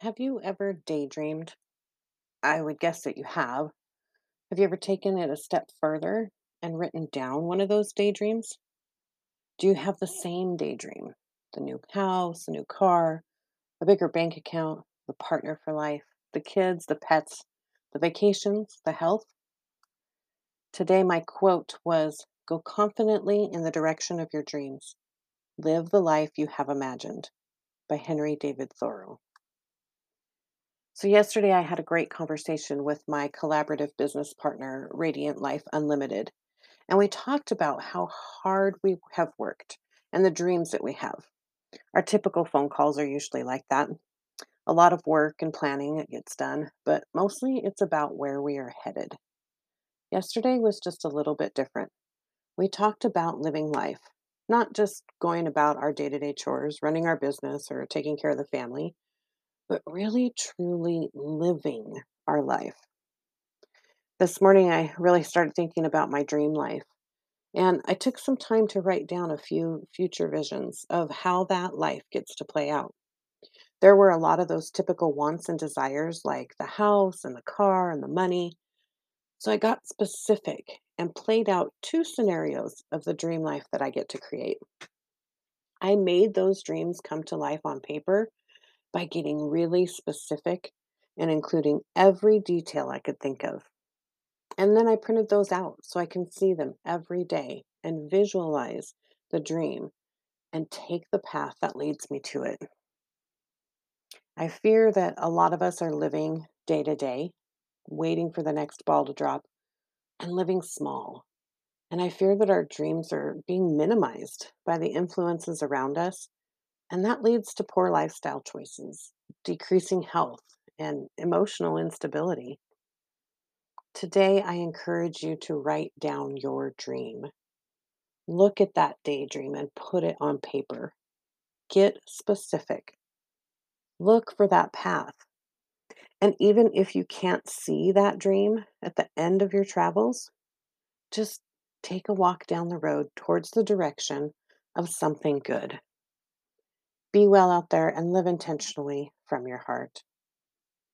Have you ever daydreamed? I would guess that you have. Have you ever taken it a step further and written down one of those daydreams? Do you have the same daydream? The new house, a new car, a bigger bank account, the partner for life, the kids, the pets, the vacations, the health? Today, my quote was Go confidently in the direction of your dreams. Live the life you have imagined by Henry David Thoreau. So, yesterday I had a great conversation with my collaborative business partner, Radiant Life Unlimited, and we talked about how hard we have worked and the dreams that we have. Our typical phone calls are usually like that a lot of work and planning that gets done, but mostly it's about where we are headed. Yesterday was just a little bit different. We talked about living life, not just going about our day to day chores, running our business, or taking care of the family, but really truly living our life. This morning, I really started thinking about my dream life. And I took some time to write down a few future visions of how that life gets to play out. There were a lot of those typical wants and desires, like the house and the car and the money. So I got specific and played out two scenarios of the dream life that I get to create. I made those dreams come to life on paper by getting really specific and including every detail I could think of. And then I printed those out so I can see them every day and visualize the dream and take the path that leads me to it. I fear that a lot of us are living day to day, waiting for the next ball to drop and living small. And I fear that our dreams are being minimized by the influences around us. And that leads to poor lifestyle choices, decreasing health, and emotional instability. Today, I encourage you to write down your dream. Look at that daydream and put it on paper. Get specific. Look for that path. And even if you can't see that dream at the end of your travels, just take a walk down the road towards the direction of something good. Be well out there and live intentionally from your heart.